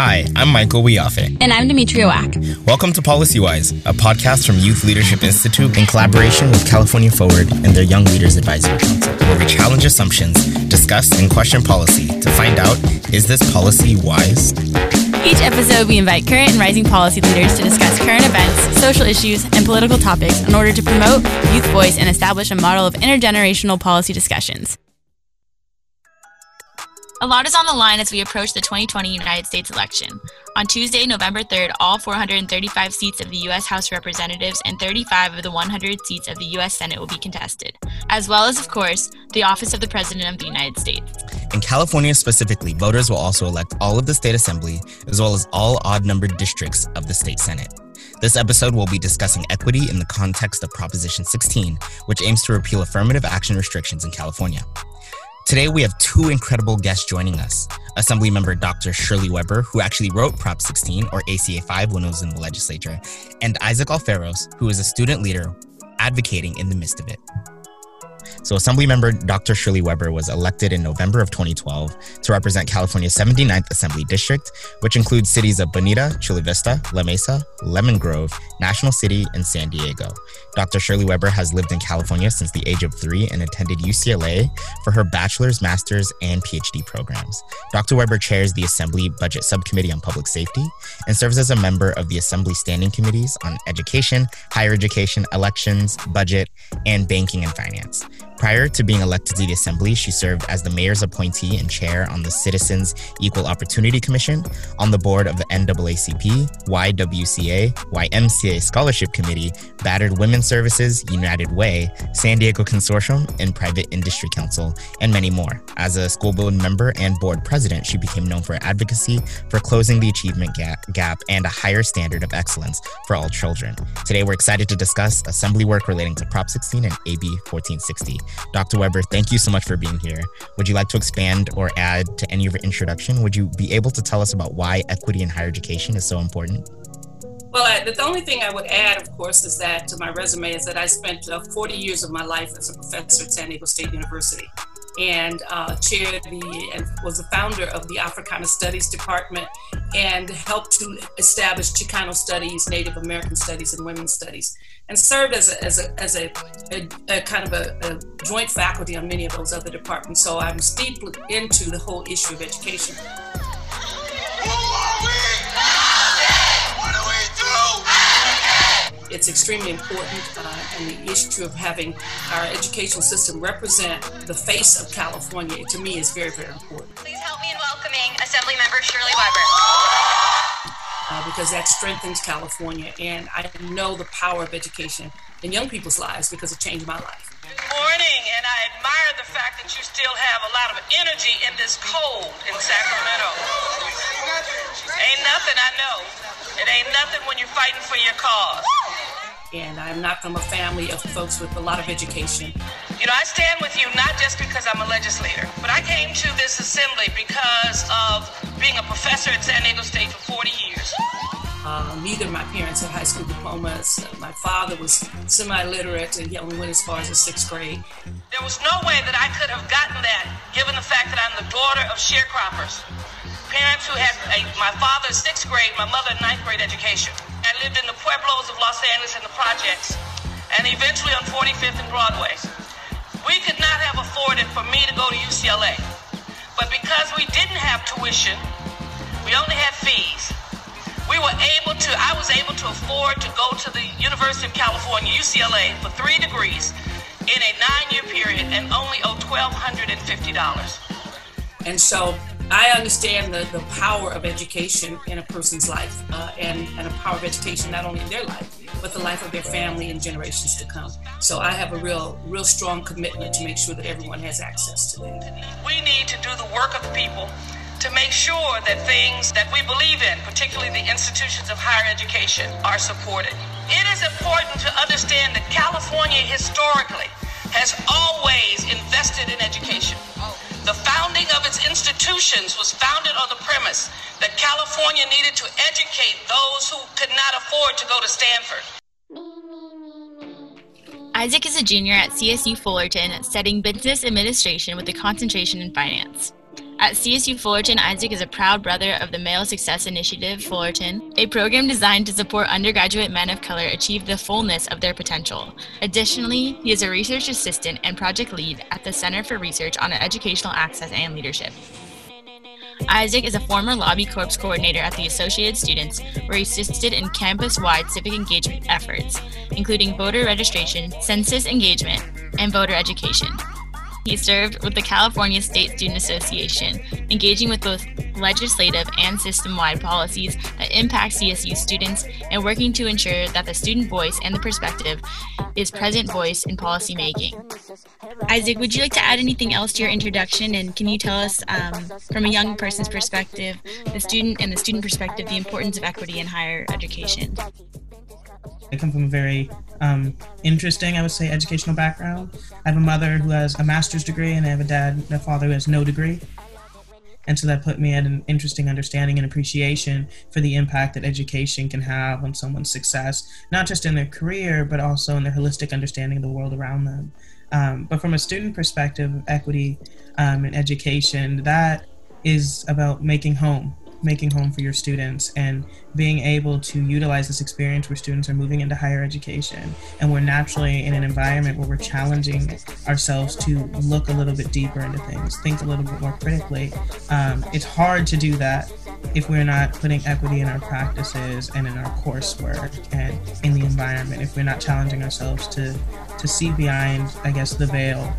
Hi, I'm Michael Wiafe. And I'm Demetria Wack. Welcome to PolicyWise, a podcast from Youth Leadership Institute in collaboration with California Forward and their Young Leaders Advisory Council, where we challenge assumptions, discuss and question policy to find out is this policy wise? Each episode, we invite current and rising policy leaders to discuss current events, social issues, and political topics in order to promote youth voice and establish a model of intergenerational policy discussions. A lot is on the line as we approach the 2020 United States election. On Tuesday, November 3rd, all 435 seats of the U.S. House of Representatives and 35 of the 100 seats of the U.S. Senate will be contested, as well as, of course, the office of the President of the United States. In California specifically, voters will also elect all of the state assembly, as well as all odd numbered districts of the state Senate. This episode will be discussing equity in the context of Proposition 16, which aims to repeal affirmative action restrictions in California. Today, we have two incredible guests joining us. Assemblymember Dr. Shirley Weber, who actually wrote Prop 16 or ACA 5 when it was in the legislature, and Isaac Alferos, who is a student leader advocating in the midst of it. So, Assemblymember Dr. Shirley Weber was elected in November of 2012 to represent California's 79th Assembly District, which includes cities of Bonita, Chula Vista, La Mesa, Lemon Grove, National City, and San Diego. Dr. Shirley Weber has lived in California since the age of three and attended UCLA for her bachelor's, master's, and PhD programs. Dr. Weber chairs the Assembly Budget Subcommittee on Public Safety and serves as a member of the Assembly Standing Committees on Education, Higher Education, Elections, Budget, and Banking and Finance. Prior to being elected to the Assembly, she served as the mayor's appointee and chair on the Citizens Equal Opportunity Commission, on the board of the NAACP, YWCA, YMCA Scholarship Committee, Battered Women's Services, United Way, San Diego Consortium, and Private Industry Council, and many more. As a school board member and board president, she became known for advocacy for closing the achievement gap and a higher standard of excellence for all children. Today, we're excited to discuss Assembly work relating to Prop 16 and AB 1460. Dr. Weber, thank you so much for being here. Would you like to expand or add to any of your introduction? Would you be able to tell us about why equity in higher education is so important? Well, I, the only thing I would add, of course, is that to my resume is that I spent uh, 40 years of my life as a professor at San Diego State University and uh, chaired the and was the founder of the Africana Studies Department and helped to establish Chicano Studies, Native American Studies, and Women's Studies, and served as a, as a, as a, a, a kind of a, a, joint faculty on many of those other departments. So I'm steeped into the whole issue of education. It's extremely important, uh, and the issue of having our educational system represent the face of California, to me, is very, very important. Please help me in welcoming Assembly Member Shirley Weber. Uh, because that strengthens California, and I know the power of education in young people's lives because it changed my life. Good morning, and I admire the fact that you still have a lot of energy in this cold in Sacramento. Ain't nothing, I know. It ain't nothing when you're fighting for your cause and I'm not from a family of folks with a lot of education. You know, I stand with you not just because I'm a legislator, but I came to this assembly because of being a professor at San Diego State for 40 years. Uh, neither of my parents had high school diplomas. Uh, my father was semi-literate and he only went as far as the sixth grade. There was no way that I could have gotten that given the fact that I'm the daughter of sharecroppers. Parents who had a, my father's sixth grade, my mother ninth grade education. I lived in the Pueblos of Los Angeles and the projects, and eventually on 45th and Broadway. We could not have afforded for me to go to UCLA, but because we didn't have tuition, we only had fees. We were able to, I was able to afford to go to the University of California, UCLA, for three degrees in a nine-year period and only owe $1,250. And so I understand the, the power of education in a person's life uh, and, and a power of education not only in their life, but the life of their family and generations to come. So I have a real, real strong commitment to make sure that everyone has access to that. We need to do the work of the people to make sure that things that we believe in, particularly the institutions of higher education, are supported. It is important to understand that California historically has always invested in education. The founding of its institutions was founded on the premise that California needed to educate those who could not afford to go to Stanford. Isaac is a junior at CSU Fullerton studying business administration with a concentration in finance. At CSU Fullerton, Isaac is a proud brother of the Male Success Initiative Fullerton, a program designed to support undergraduate men of color achieve the fullness of their potential. Additionally, he is a research assistant and project lead at the Center for Research on Educational Access and Leadership. Isaac is a former Lobby Corps coordinator at the Associated Students, where he assisted in campus wide civic engagement efforts, including voter registration, census engagement, and voter education. He served with the California State Student Association, engaging with both legislative and system wide policies that impact CSU students and working to ensure that the student voice and the perspective is present voice in policymaking. Isaac, would you like to add anything else to your introduction? And can you tell us, um, from a young person's perspective, the student and the student perspective, the importance of equity in higher education? I come from a very um, interesting, I would say, educational background. I have a mother who has a master's degree, and I have a dad, a father who has no degree. And so that put me at an interesting understanding and appreciation for the impact that education can have on someone's success, not just in their career, but also in their holistic understanding of the world around them. Um, but from a student perspective, equity um, and education, that is about making home making home for your students and being able to utilize this experience where students are moving into higher education and we're naturally in an environment where we're challenging ourselves to look a little bit deeper into things think a little bit more critically um, it's hard to do that if we're not putting equity in our practices and in our coursework and in the environment if we're not challenging ourselves to to see behind i guess the veil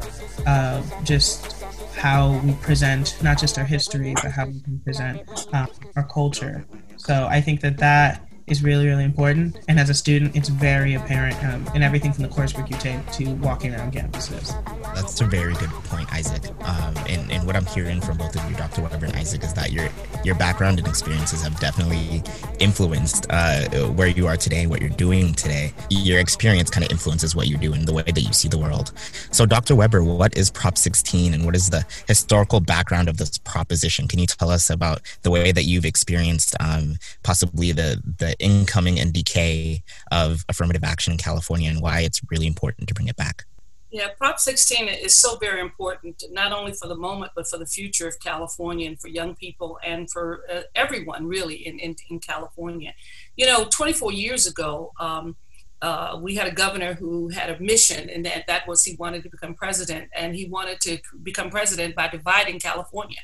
of just how we present not just our history, but how we can present um, our culture. So I think that that is really, really important. And as a student, it's very apparent um, in everything from the coursework you take to walking around campuses. That's a very good point, Isaac. Um, and, and what I'm hearing from both of you, Dr. Weber and Isaac, is that your your background and experiences have definitely influenced uh, where you are today, what you're doing today. Your experience kind of influences what you do and the way that you see the world. So, Dr. Weber, what is Prop 16 and what is the historical background of this proposition? Can you tell us about the way that you've experienced um, possibly the the incoming and decay of affirmative action in California and why it's really important to bring it back. Yeah, Prop 16 is so very important, not only for the moment, but for the future of California and for young people and for uh, everyone really in, in, in, California. You know, 24 years ago, um, uh, we had a governor who had a mission, and that, that was he wanted to become president, and he wanted to become president by dividing California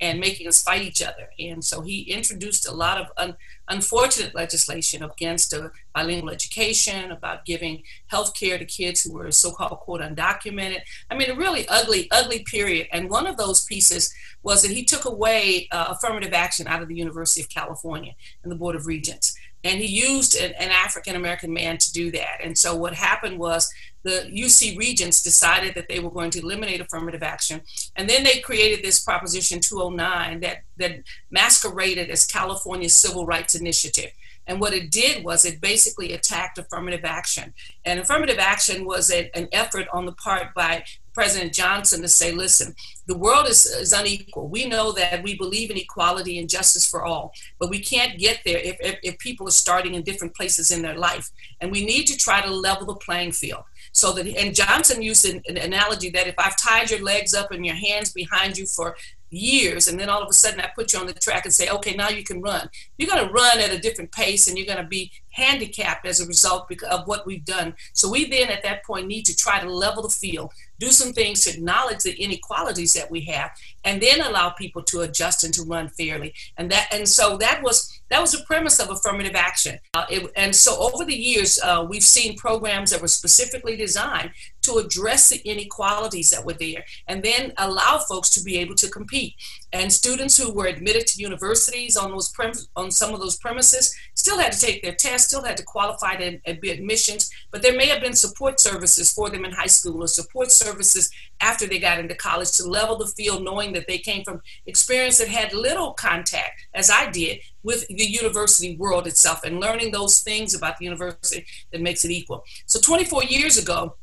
and making us fight each other. And so he introduced a lot of un- unfortunate legislation against uh, bilingual education, about giving health care to kids who were so called quote undocumented. I mean, a really ugly, ugly period. And one of those pieces was that he took away uh, affirmative action out of the University of California and the Board of Regents. And he used an, an African American man to do that. And so what happened was the UC regents decided that they were going to eliminate affirmative action. And then they created this Proposition 209 that, that masqueraded as California's Civil Rights Initiative. And what it did was it basically attacked affirmative action. And affirmative action was a, an effort on the part by President Johnson to say, listen, the world is, is unequal. We know that we believe in equality and justice for all, but we can't get there if, if, if people are starting in different places in their life. And we need to try to level the playing field so that and johnson used an, an, analogy that if i've tied your legs up and your hands behind you for years and then all of a sudden i put you on the track and say okay now you can run. You're going to run at a different pace and you're going to be handicapped as a result of what we've done. So we then at that point need to try to level the field do some things to acknowledge the inequalities that we have and then allow people to adjust and to run fairly. And that and so that was that was the premise of affirmative action. Uh, it, and so over the years, uh, we've seen programs that were specifically designed to address the inequalities that were there and then allow folks to be able to compete. And students who were admitted to universities on those prem- on some of those premises still had to take their test, still had to qualify to be admissions, but there may have been support services for them in high school or support services after they got into college to level the field, knowing that they came from experience that had little contact, as I did, with the university world itself and learning those things about the university that makes it equal. So 24 years ago,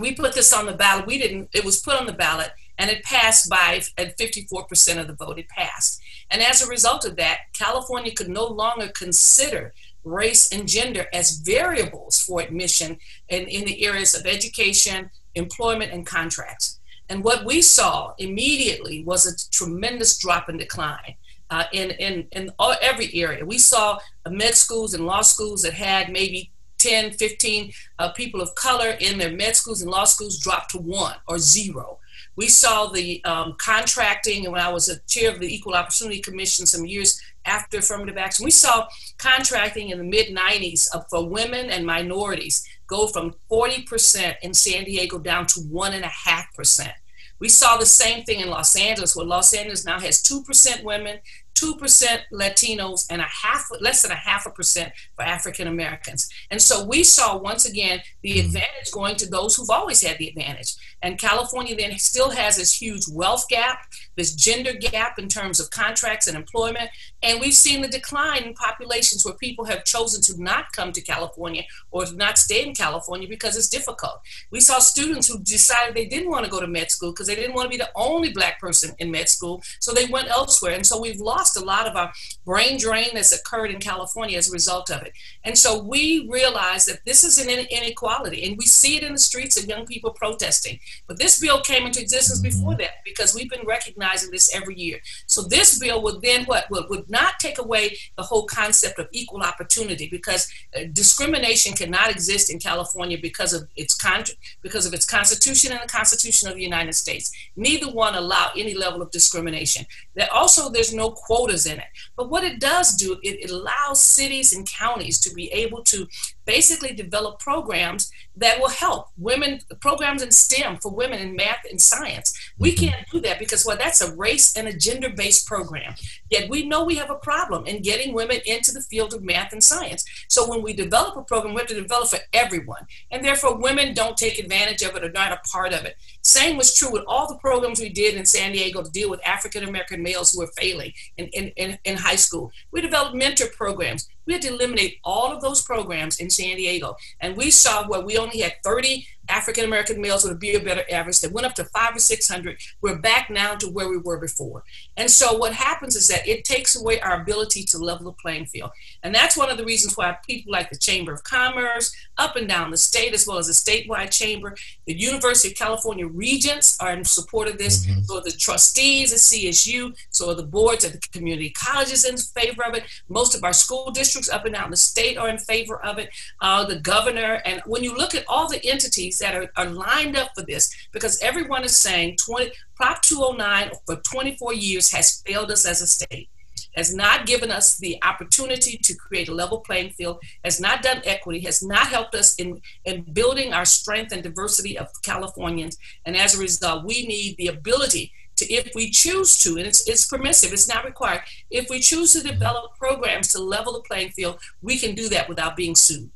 we put this on the ballot. We didn't, it was put on the ballot and it passed by at 54% of the vote. It passed. And as a result of that, California could no longer consider race and gender as variables for admission in, in the areas of education, employment, and contracts. And what we saw immediately was a tremendous drop in decline. Uh, in in, in all, every area. We saw med schools and law schools that had maybe 10, 15 uh, people of color in their med schools and law schools drop to one or zero. We saw the um, contracting, and when I was a chair of the Equal Opportunity Commission some years after affirmative action, we saw contracting in the mid 90s for women and minorities go from 40% in San Diego down to 1.5%. We saw the same thing in Los Angeles, where Los Angeles now has 2% women, 2% Latinos and a half, less than a half a percent for African Americans. And so we saw once again the mm-hmm. advantage going to those who've always had the advantage. And California then still has this huge wealth gap, this gender gap in terms of contracts and employment. And we've seen the decline in populations where people have chosen to not come to California or to not stay in California because it's difficult. We saw students who decided they didn't want to go to med school because they didn't want to be the only black person in med school. So they went elsewhere. And so we've lost lost a lot of our brain drain that's occurred in California as a result of it. And so we realize that this is an inequality, and we see it in the streets of young people protesting. But this bill came into existence mm-hmm. before that because we've been recognizing this every year. So this bill would then what would, would not take away the whole concept of equal opportunity because uh, discrimination cannot exist in California because of its con- because of its constitution and the Constitution of the United States. Neither one allow any level of discrimination. That also there's no quotas in it. But what it does do, it, it allows cities and counties to be able to basically develop programs that will help women programs in STEM for women in math and science. We mm-hmm. can't do that because well that's a race and a gender based program. Yet we know we have a problem in getting women into the field of math and science. So when we develop a program, we have to develop for everyone. And therefore women don't take advantage of it or not a part of it. Same was true with all the programs we did in San Diego to deal with African American males who were failing in, in, in, in high school. We developed mentor programs. We had to eliminate all of those programs in San Diego. And we saw where we only had 30 African American males with a Be a Better average that went up to five or 600. We're back now to where we were before. And so what happens is that it takes away our ability to level the playing field. And that's one of the reasons why people like the Chamber of Commerce, up and down the state, as well as the statewide chamber, the University of California regents are in support of this. Mm-hmm. So the trustees at CSU, so are the boards at the community colleges in favor of it. Most of our school districts up and down the state are in favor of it. Uh, the governor, and when you look at all the entities that are, are lined up for this because everyone is saying 20, Prop 209 for 24 years has failed us as a state has not given us the opportunity to create a level playing field, has not done equity, has not helped us in, in building our strength and diversity of Californians. And as a result, we need the ability to, if we choose to, and it's, it's permissive, it's not required, if we choose to develop programs to level the playing field, we can do that without being sued.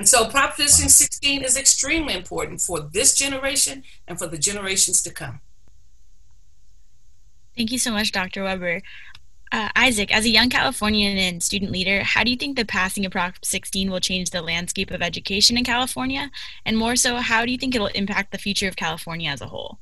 And so Proposition 16 is extremely important for this generation and for the generations to come. Thank you so much, Dr. Weber. Uh, Isaac, as a young Californian and student leader, how do you think the passing of Prop 16 will change the landscape of education in California? And more so, how do you think it will impact the future of California as a whole?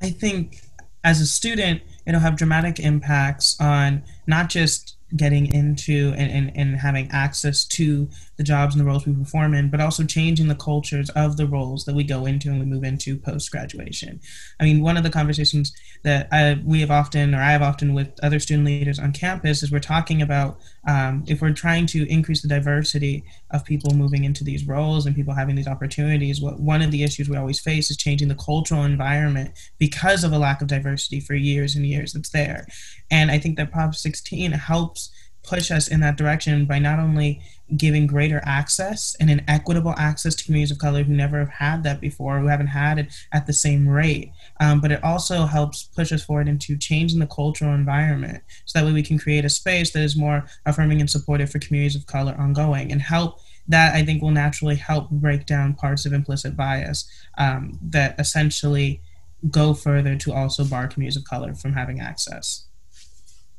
I think as a student, it'll have dramatic impacts on not just getting into and, and, and having access to the jobs and the roles we perform in, but also changing the cultures of the roles that we go into and we move into post graduation. I mean, one of the conversations that I, we have often, or I have often with other student leaders on campus, is we're talking about um, if we're trying to increase the diversity of people moving into these roles and people having these opportunities, what one of the issues we always face is changing the cultural environment because of a lack of diversity for years and years that's there. And I think that Prop 16 helps push us in that direction by not only giving greater access and an equitable access to communities of color who never have had that before, who haven't had it at the same rate, um, but it also helps push us forward into changing the cultural environment so that way we can create a space that is more affirming and supportive for communities of color ongoing and help that I think will naturally help break down parts of implicit bias um, that essentially go further to also bar communities of color from having access.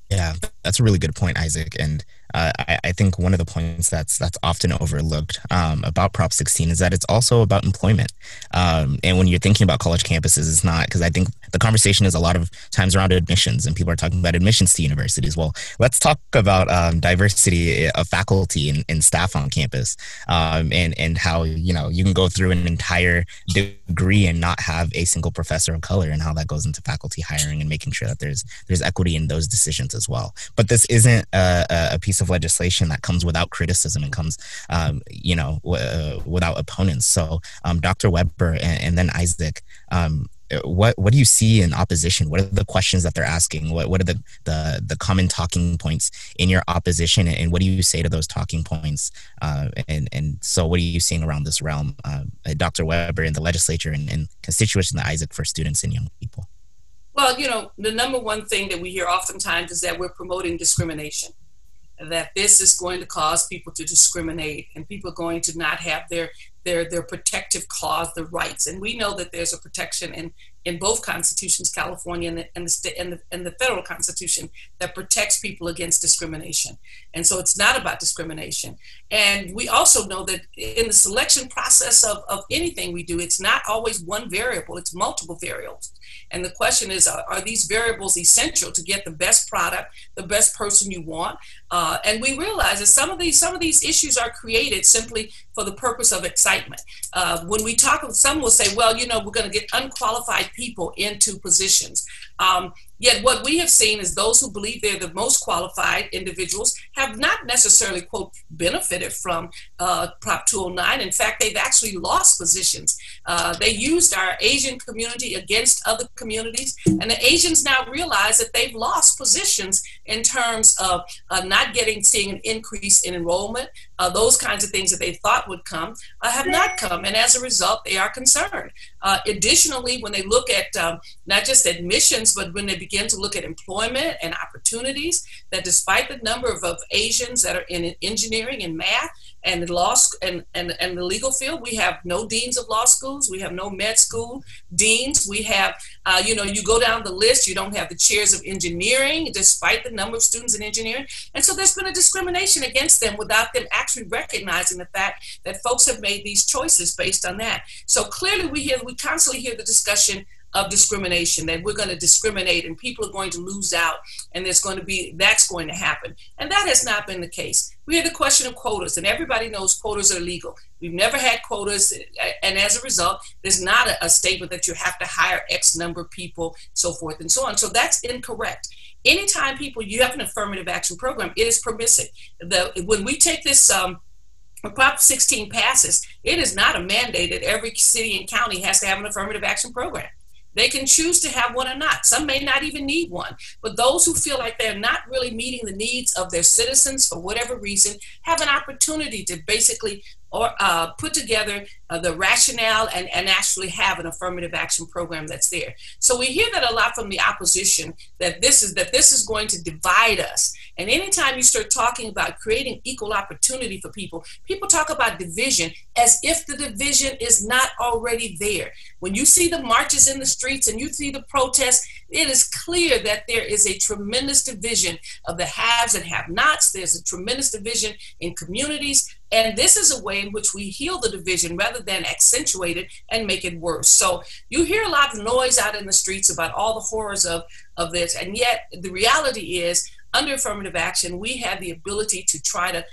Yeah, that's a really good point, Isaac. And uh, I, I, think one of the points that's that's often overlooked um, about Prop 16 is that it's also about employment. Um, and when you're thinking about college campuses, it's not because I think the conversation is a lot of times around admissions, and people are talking about admissions to universities. Well, let's talk about um, diversity of faculty and, and staff on campus, um, and and how you know you can go through an entire degree and not have a single professor of color, and how that goes into faculty hiring and making sure that there's there's equity in those decisions as well. But this isn't a, a piece of legislation that comes without criticism and comes, um, you know, w- uh, without opponents. So, um, Dr. Weber and, and then Isaac, um, what what do you see in opposition? What are the questions that they're asking? What what are the the, the common talking points in your opposition, and what do you say to those talking points? Uh, and and so, what are you seeing around this realm, uh, Dr. Weber in the legislature and, and constituents in the Isaac for students and young people? Well, you know, the number one thing that we hear oftentimes is that we're promoting discrimination that this is going to cause people to discriminate and people are going to not have their their their protective clause, the rights. And we know that there's a protection in in both constitutions, California and the, and the and the, and the federal constitution, that protects people against discrimination. And so it's not about discrimination. And we also know that in the selection process of, of anything we do, it's not always one variable; it's multiple variables. And the question is, are, are, these variables essential to get the best product, the best person you want? Uh, and we realize that some of these some of these issues are created simply for the purpose of excitement. Uh, when we talk, some will say, well, you know, we're going to get unqualified people into positions. Um, Yet what we have seen is those who believe they're the most qualified individuals have not necessarily, quote, benefited from uh, Prop 209. In fact, they've actually lost positions. Uh, they used our Asian community against other communities, and the Asians now realize that they've lost positions in terms of uh, not getting, seeing an increase in enrollment. Uh, those kinds of things that they thought would come uh, have not come, and as a result, they are concerned. Uh, additionally, when they look at um, not just admissions, but when they begin to look at employment and opportunities, that despite the number of, of Asians that are in engineering and math, and law and, and, and the legal field. We have no deans of law schools. We have no med school deans. We have, uh, you know, you go down the list, you don't have the chairs of engineering, despite the number of students in engineering. And so there's been a discrimination against them without them actually recognizing the fact that folks have made these choices based on that. So clearly we hear, we constantly hear the discussion of discrimination that we're going to discriminate and people are going to lose out and there's going to be that's going to happen. And that has not been the case. We had the question of quotas and everybody knows quotas are legal. We've never had quotas and as a result there's not a, a statement that you have to hire x number of people so forth and so on. So that's incorrect. Anytime people you have an affirmative action program it is permissive. The when we take this um, when Prop 16 passes, it is not a mandate that every city and county has to have an affirmative action program. They can choose to have one or not. Some may not even need one. But those who feel like they're not really meeting the needs of their citizens for whatever reason have an opportunity to basically or uh, put together uh, the rationale and, and actually have an affirmative action program that's there. So we hear that a lot from the opposition that this is that this is going to divide us. And anytime you start talking about creating equal opportunity for people, people talk about division as if the division is not already there. When you see the marches in the streets and you see the protests, it is clear that there is a tremendous division of the haves and have nots. There's a tremendous division in communities. And this is a way in which we heal the division rather than accentuate it and make it worse. So you hear a lot of noise out in the streets about all the horrors of, of this. And yet the reality is, under affirmative action, we have the ability to try to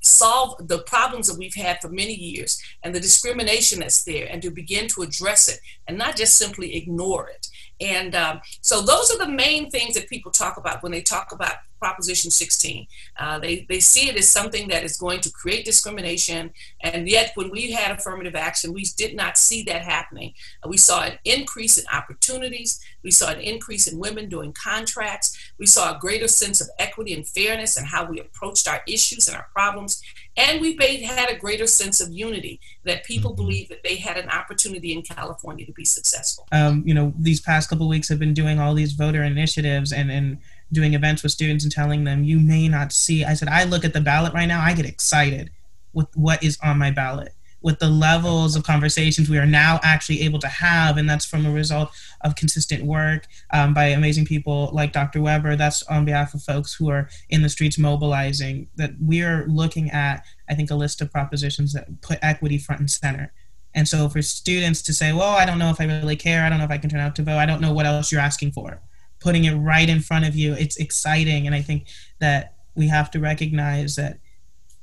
solve the problems that we've had for many years and the discrimination that's there and to begin to address it and not just simply ignore it. And um, so those are the main things that people talk about when they talk about Proposition 16. Uh, they, they see it as something that is going to create discrimination. And yet, when we had affirmative action, we did not see that happening. Uh, we saw an increase in opportunities. We saw an increase in women doing contracts. We saw a greater sense of equity and fairness and how we approached our issues and our problems. And we had a greater sense of unity that people mm-hmm. believe that they had an opportunity in California to be successful. Um, you know, these past couple weeks have been doing all these voter initiatives and, and doing events with students and telling them you may not see. I said, I look at the ballot right now, I get excited with what is on my ballot. With the levels of conversations we are now actually able to have, and that's from a result of consistent work um, by amazing people like Dr. Weber. That's on behalf of folks who are in the streets mobilizing. That we are looking at, I think, a list of propositions that put equity front and center. And so for students to say, well, I don't know if I really care, I don't know if I can turn out to vote, I don't know what else you're asking for, putting it right in front of you, it's exciting. And I think that we have to recognize that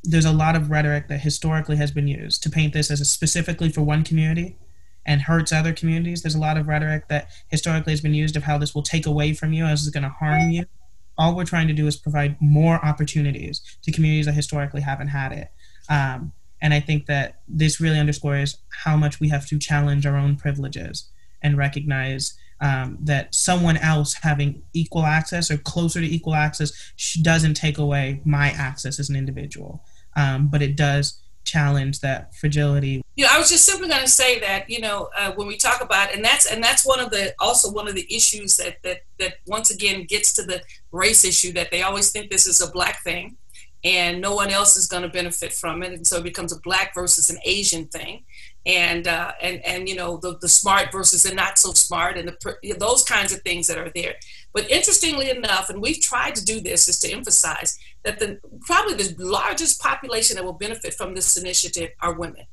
there's a lot of rhetoric that historically has been used to paint this as specifically for one community and hurts other communities. There's a lot of rhetoric that historically has been used of how this will take away from you as it's going to harm you. All we're trying to do is provide more opportunities to communities that historically haven't had it. Um, and I think that this really underscores how much we have to challenge our own privileges and recognize um, that someone else having equal access or closer to equal access doesn't take away my access as an individual um, but it does challenge that fragility. You know, I was just simply going to say that you know uh, when we talk about and that's and that's one of the also one of the issues that that that once again gets to the race issue that they always think this is a black thing and no one else is going to benefit from it and so it becomes a black versus an asian thing and uh, and and you know the, the smart versus the not so smart and the, you know, those kinds of things that are there. But interestingly enough and we've tried to do this is to emphasize that the probably the largest population that will benefit from this initiative are women.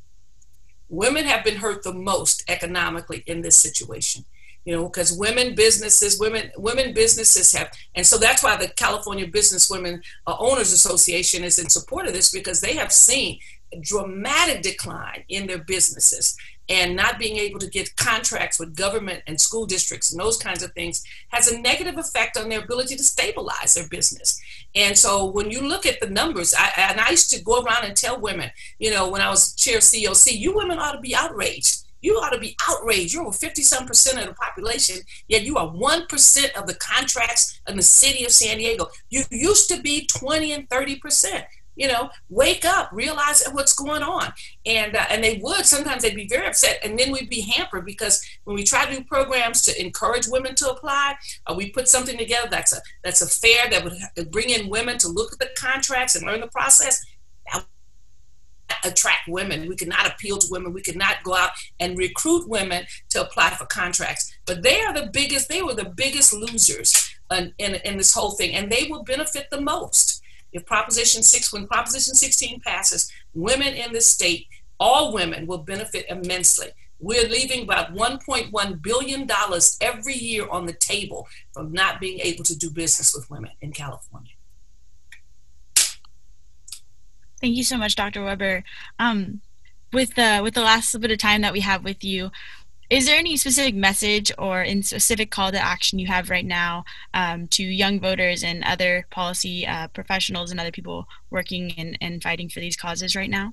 Women have been hurt the most economically in this situation you know because women businesses women women businesses have and so that's why the california business women uh, owners association is in support of this because they have seen dramatic decline in their businesses and not being able to get contracts with government and school districts and those kinds of things has a negative effect on their ability to stabilize their business. And so when you look at the numbers, I, and I used to go around and tell women, you know, when I was chair of COC, you women ought to be outraged. You ought to be outraged. You're over 50 some percent of the population, yet you are 1% of the contracts in the city of San Diego. You used to be 20 and 30 percent you know, wake up, realize what's going on. And, uh, and they would, sometimes they'd be very upset. And then we'd be hampered because when we try to do programs to encourage women to apply, uh, we put something together that's a, that's a fair that would bring in women to look at the contracts and learn the process. That attract women. We could not appeal to women. We could not go out and recruit women to apply for contracts. But they are the biggest, they were the biggest losers in, in, in this whole thing, and they will benefit the most. If Proposition 6, when Proposition 16 passes, women in the state, all women will benefit immensely. We're leaving about $1.1 billion every year on the table from not being able to do business with women in California. Thank you so much, Dr. Weber. Um, with the with the last bit of time that we have with you, is there any specific message or in specific call to action you have right now um, to young voters and other policy uh, professionals and other people working and, and fighting for these causes right now?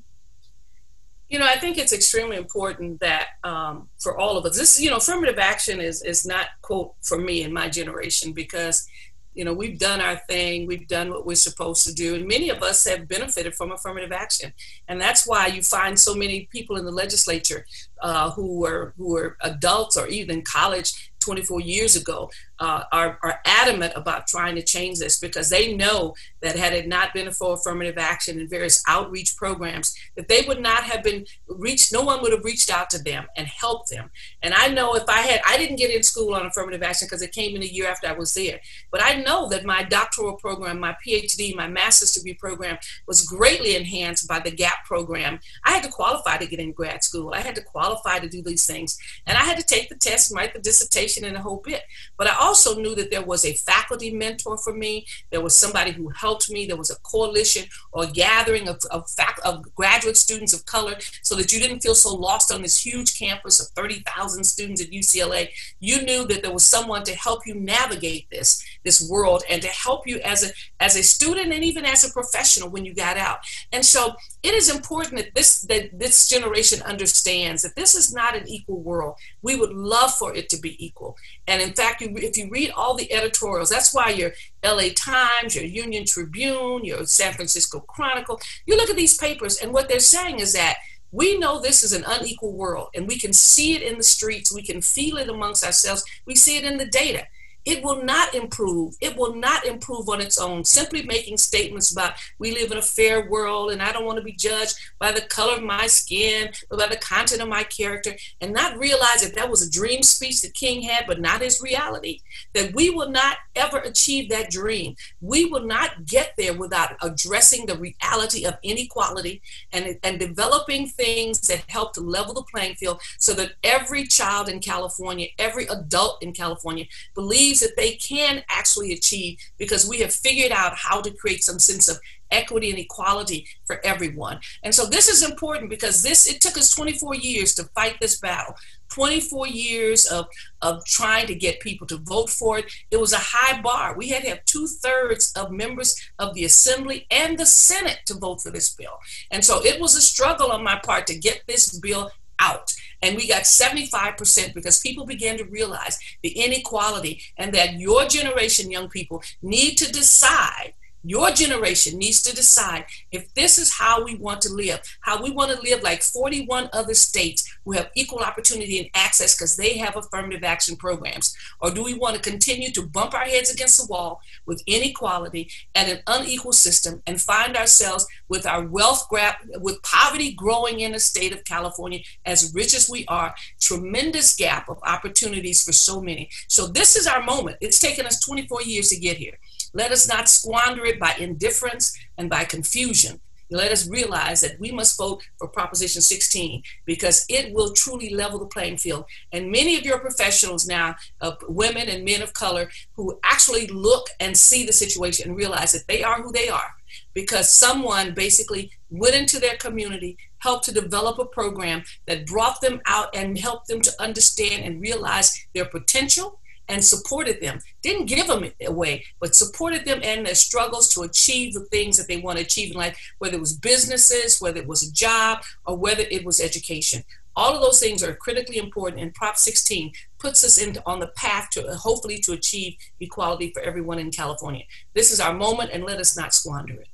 You know, I think it's extremely important that um, for all of us, this, you know, affirmative action is, is not, quote, for me and my generation because you know we've done our thing we've done what we're supposed to do and many of us have benefited from affirmative action and that's why you find so many people in the legislature uh, who were who were adults or even college 24 years ago uh, are, are adamant about trying to change this because they know that had it not been for affirmative action and various outreach programs, that they would not have been reached, no one would have reached out to them and helped them. And I know if I had, I didn't get in school on affirmative action because it came in a year after I was there, but I know that my doctoral program, my PhD, my master's degree program was greatly enhanced by the GAP program. I had to qualify to get in grad school. I had to qualify to do these things. And I had to take the test write the dissertation and a whole bit. But I also knew that there was a faculty mentor for me. There was somebody who helped me. There was a coalition or gathering of, of, fac- of graduate students of color so that you didn't feel so lost on this huge campus of 30,000 students at UCLA. You knew that there was someone to help you navigate this, this world and to help you as a, as a student and even as a professional when you got out. And so it is important that this, that this generation understands that this is not an equal world. We would love for it to be equal. And in fact, if you read all the editorials, that's why your LA Times, your Union Tribune, your San Francisco Chronicle, you look at these papers, and what they're saying is that we know this is an unequal world, and we can see it in the streets, we can feel it amongst ourselves, we see it in the data. It will not improve. It will not improve on its own. Simply making statements about we live in a fair world and I don't want to be judged by the color of my skin, but by the content of my character, and not realize that that was a dream speech that King had, but not his reality. That we will not ever achieve that dream. We will not get there without addressing the reality of inequality and, and developing things that help to level the playing field so that every child in California, every adult in California believes that they can actually achieve because we have figured out how to create some sense of equity and equality for everyone. And so this is important because this it took us 24 years to fight this battle. 24 years of, of trying to get people to vote for it. It was a high bar. We had to have two thirds of members of the Assembly and the Senate to vote for this bill. And so it was a struggle on my part to get this bill out. And we got 75% because people began to realize the inequality and that your generation, young people, need to decide your generation needs to decide if this is how we want to live, how we want to live like 41 other states who have equal opportunity and access because they have affirmative action programs. Or do we want to continue to bump our heads against the wall with inequality and an unequal system and find ourselves with our wealth grab, with poverty growing in the state of California, as rich as we are, tremendous gap of opportunities for so many. So this is our moment. It's taken us 24 years to get here. Let us not squander it by indifference and by confusion. Let us realize that we must vote for Proposition 16 because it will truly level the playing field. And many of your professionals now, uh, women and men of color, who actually look and see the situation and realize that they are who they are because someone basically went into their community, helped to develop a program that brought them out and helped them to understand and realize their potential and supported them. Didn't give them away, but supported them and their struggles to achieve the things that they want to achieve in life, whether it was businesses, whether it was a job, or whether it was education. All of those things are critically important, and Prop 16 puts us into, on the path to hopefully to achieve equality for everyone in California. This is our moment, and let us not squander it.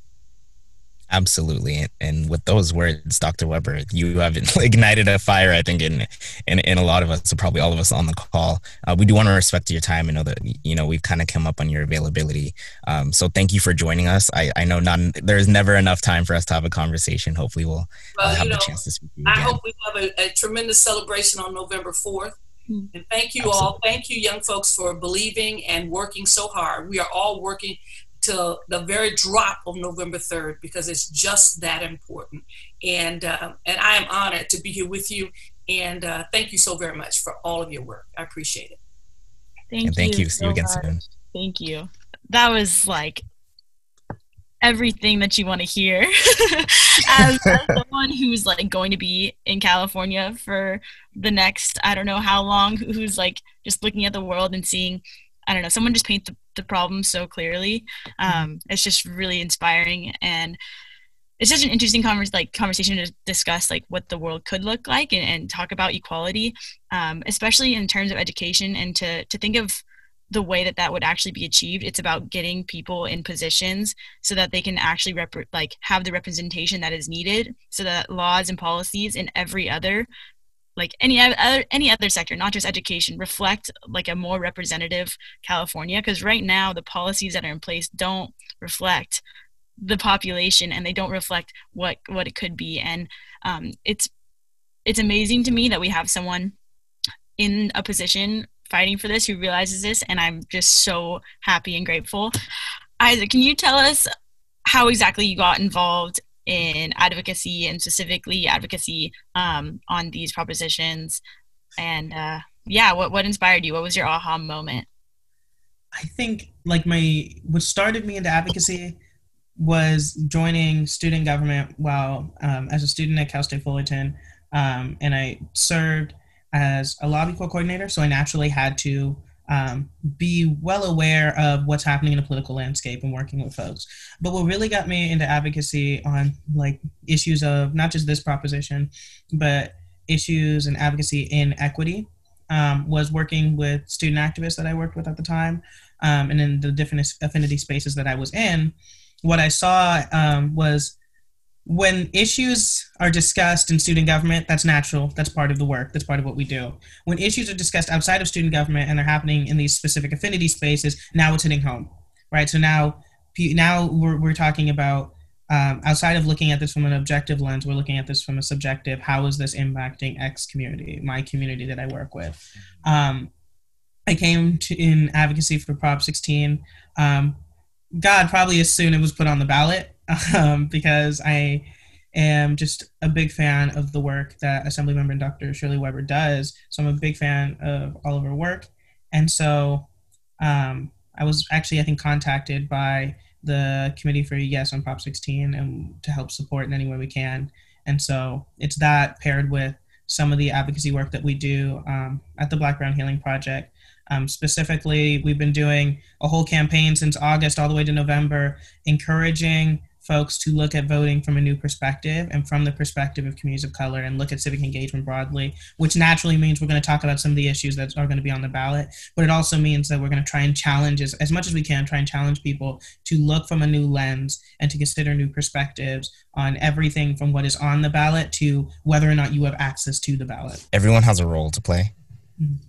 Absolutely. And with those words, Dr. Weber, you have ignited a fire, I think, in, in, in a lot of us, so probably all of us on the call. Uh, we do want to respect your time and know that, you know, we've kind of come up on your availability. Um, so thank you for joining us. I, I know not, there's never enough time for us to have a conversation. Hopefully we'll, well uh, have know, the chance to speak to you again. I hope we have a, a tremendous celebration on November 4th. Hmm. And thank you Absolutely. all. Thank you, young folks, for believing and working so hard. We are all working to the very drop of November 3rd because it's just that important. And uh, and I am honored to be here with you. And uh, thank you so very much for all of your work. I appreciate it. Thank and you. Thank you. So See you again much. soon. Thank you. That was like everything that you want to hear as, as someone who's like going to be in California for the next I don't know how long who's like just looking at the world and seeing I don't know someone just paint the the problem so clearly. Um, it's just really inspiring and it's such an interesting converse, like conversation to discuss like what the world could look like and, and talk about equality, um, especially in terms of education and to to think of the way that that would actually be achieved. It's about getting people in positions so that they can actually rep- like have the representation that is needed, so that laws and policies in every other like any other any other sector not just education reflect like a more representative california because right now the policies that are in place don't reflect the population and they don't reflect what what it could be. And um, it's it's amazing to me that we have someone in a position fighting for this who realizes this and i'm just so happy and grateful. Isaac can you tell us how exactly you got involved in advocacy and specifically advocacy um, on these propositions. And uh, yeah, what, what inspired you? What was your aha moment? I think like my what started me into advocacy was joining student government while um, as a student at Cal State Fullerton, um, and I served as a lobby coordinator. So I naturally had to um, be well aware of what's happening in the political landscape and working with folks. But what really got me into advocacy on like issues of not just this proposition, but issues and advocacy in equity um, was working with student activists that I worked with at the time, um, and in the different affinity spaces that I was in. What I saw um, was when issues are discussed in student government, that's natural. That's part of the work. That's part of what we do. When issues are discussed outside of student government and they're happening in these specific affinity spaces, now it's hitting home, right? So now, now we're, we're talking about um, outside of looking at this from an objective lens, we're looking at this from a subjective. How is this impacting X community, my community that I work with? Um, I came to in advocacy for Prop 16. Um, God, probably as soon it was put on the ballot, um, because I am just a big fan of the work that Assemblymember Dr. Shirley Weber does. So I'm a big fan of all of her work, and so um, I was actually, I think, contacted by the Committee for Yes on Prop 16 and to help support in any way we can. And so it's that paired with some of the advocacy work that we do um, at the Black Brown Healing Project um, specifically, we've been doing a whole campaign since August all the way to November, encouraging folks to look at voting from a new perspective and from the perspective of communities of color and look at civic engagement broadly, which naturally means we're going to talk about some of the issues that are going to be on the ballot. But it also means that we're going to try and challenge, as, as much as we can, try and challenge people to look from a new lens and to consider new perspectives on everything from what is on the ballot to whether or not you have access to the ballot. Everyone has a role to play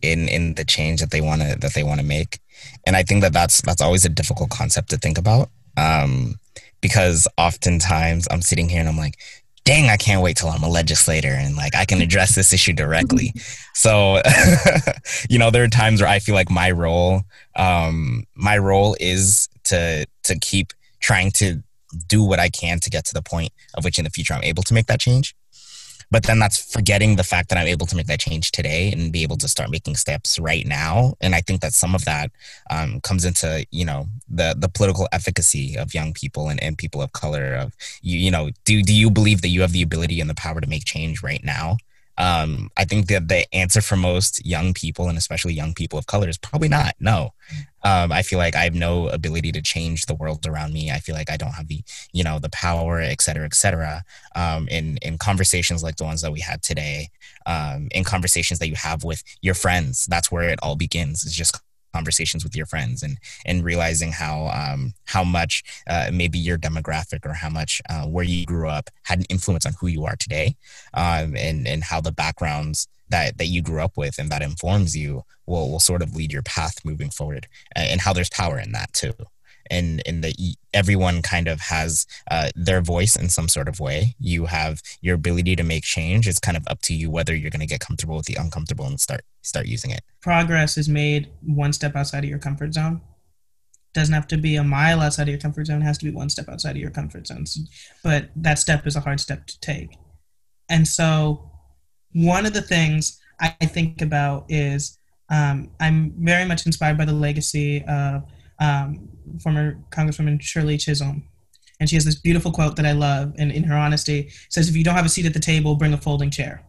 in in the change that they want to that they want to make and i think that that's that's always a difficult concept to think about um, because oftentimes i'm sitting here and i'm like dang i can't wait till i'm a legislator and like i can address this issue directly. So you know there are times where i feel like my role um, my role is to to keep trying to do what i can to get to the point of which in the future i'm able to make that change but then that's forgetting the fact that I'm able to make that change today and be able to start making steps right now. And I think that some of that um, comes into, you know, the, the political efficacy of young people and, and people of color of, you, you know, do, do you believe that you have the ability and the power to make change right now? Um, I think that the answer for most young people, and especially young people of color, is probably not. No, um, I feel like I have no ability to change the world around me. I feel like I don't have the, you know, the power, et cetera, et cetera. Um, in in conversations like the ones that we had today, um, in conversations that you have with your friends, that's where it all begins. It's just conversations with your friends and and realizing how um, how much uh, maybe your demographic or how much uh, where you grew up had an influence on who you are today um, and and how the backgrounds that that you grew up with and that informs you will will sort of lead your path moving forward and how there's power in that too and and that everyone kind of has uh, their voice in some sort of way. You have your ability to make change. It's kind of up to you whether you're going to get comfortable with the uncomfortable and start start using it. Progress is made one step outside of your comfort zone. Doesn't have to be a mile outside of your comfort zone. It has to be one step outside of your comfort zone. But that step is a hard step to take. And so, one of the things I think about is um, I'm very much inspired by the legacy of um, former Congresswoman Shirley Chisholm. And she has this beautiful quote that I love, and in her honesty, says, If you don't have a seat at the table, bring a folding chair.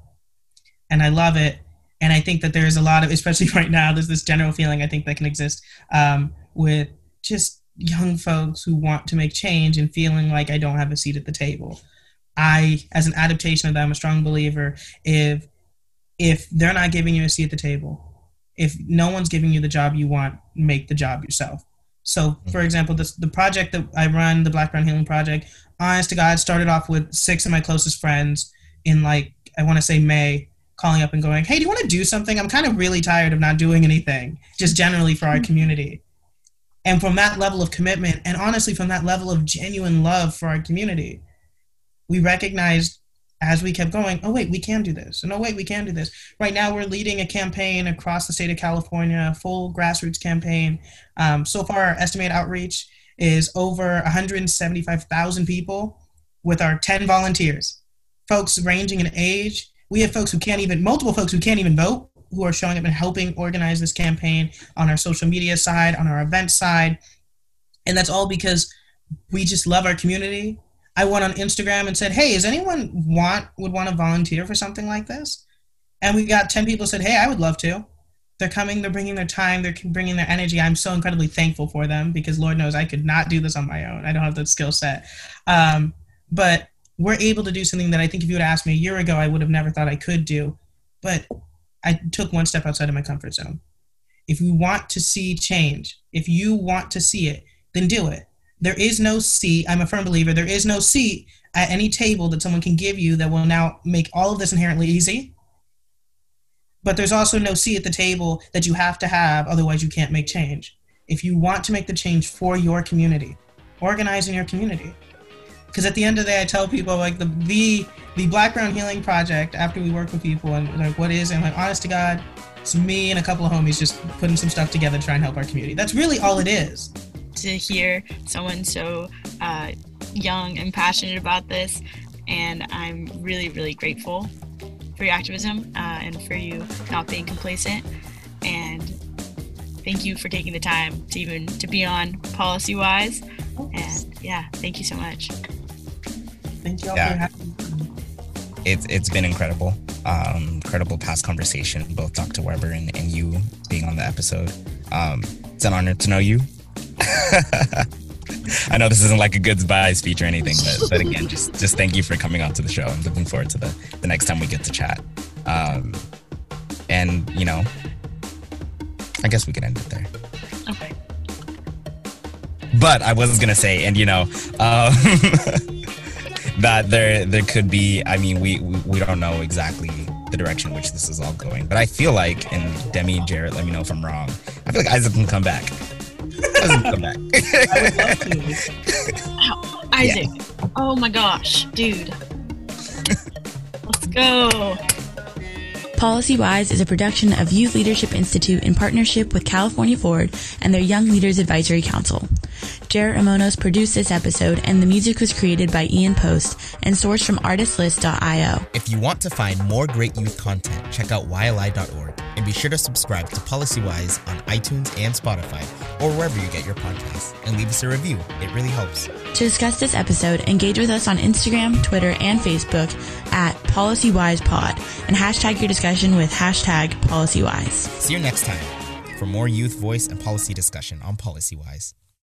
And I love it. And I think that there's a lot of, especially right now, there's this general feeling I think that can exist um, with just young folks who want to make change and feeling like I don't have a seat at the table. I, as an adaptation of that, I'm a strong believer if if they're not giving you a seat at the table, if no one's giving you the job you want, make the job yourself. So, for mm-hmm. example, this the project that I run, the Black Brown Healing Project, honest to God, started off with six of my closest friends in like I want to say May, calling up and going, "Hey, do you want to do something? I'm kind of really tired of not doing anything, just generally for our mm-hmm. community." And from that level of commitment, and honestly, from that level of genuine love for our community, we recognized as we kept going, oh, wait, we can do this. And oh, wait, we can do this. Right now, we're leading a campaign across the state of California, a full grassroots campaign. Um, so far, our estimated outreach is over 175,000 people with our 10 volunteers, folks ranging in age. We have folks who can't even, multiple folks who can't even vote, who are showing up and helping organize this campaign on our social media side, on our event side. And that's all because we just love our community I went on Instagram and said, "Hey, does anyone want would want to volunteer for something like this?" And we got ten people said, "Hey, I would love to." They're coming. They're bringing their time. They're bringing their energy. I'm so incredibly thankful for them because Lord knows I could not do this on my own. I don't have the skill set. Um, but we're able to do something that I think if you would asked me a year ago, I would have never thought I could do. But I took one step outside of my comfort zone. If you want to see change, if you want to see it, then do it there is no seat. I'm a firm believer. There is no seat at any table that someone can give you that will now make all of this inherently easy. But there's also no seat at the table that you have to have, otherwise, you can't make change. If you want to make the change for your community, organize in your community. Because at the end of the day, I tell people like the the the Black Brown Healing Project. After we work with people and like, what is? And like, honest to God, it's me and a couple of homies just putting some stuff together to try and help our community. That's really all it is. To hear someone so uh, young and passionate about this, and I'm really, really grateful for your activism uh, and for you not being complacent. And thank you for taking the time to even to be on Policy Wise. And yeah, thank you so much. Thank you all Yeah. for having me. it's it's been incredible. Um, incredible past conversation, both Dr. Weber and, and you being on the episode. Um, it's an honor to know you. I know this isn't like a good goodbye speech or anything, but, but again, just just thank you for coming on to the show. I'm looking forward to the, the next time we get to chat. Um, and you know, I guess we could end it there. Okay. But I was gonna say, and you know, um, that there there could be. I mean, we, we we don't know exactly the direction which this is all going, but I feel like, and Demi and Jarrett, let me know if I'm wrong. I feel like Isaac can come back. Isaac can come back. I would love to. Ow, Isaac. Oh my gosh, dude. Let's go. Policy Wise is a production of Youth Leadership Institute in partnership with California Forward and their Young Leaders Advisory Council. Jared Amonos produced this episode, and the music was created by Ian Post and sourced from artlist.io. If you want to find more great youth content, check out YLI.org and be sure to subscribe to PolicyWise on iTunes and Spotify or wherever you get your podcasts and leave us a review. It really helps. To discuss this episode, engage with us on Instagram, Twitter, and Facebook at PolicyWisePod and hashtag your discussion with hashtag PolicyWise. See you next time for more youth voice and policy discussion on PolicyWise.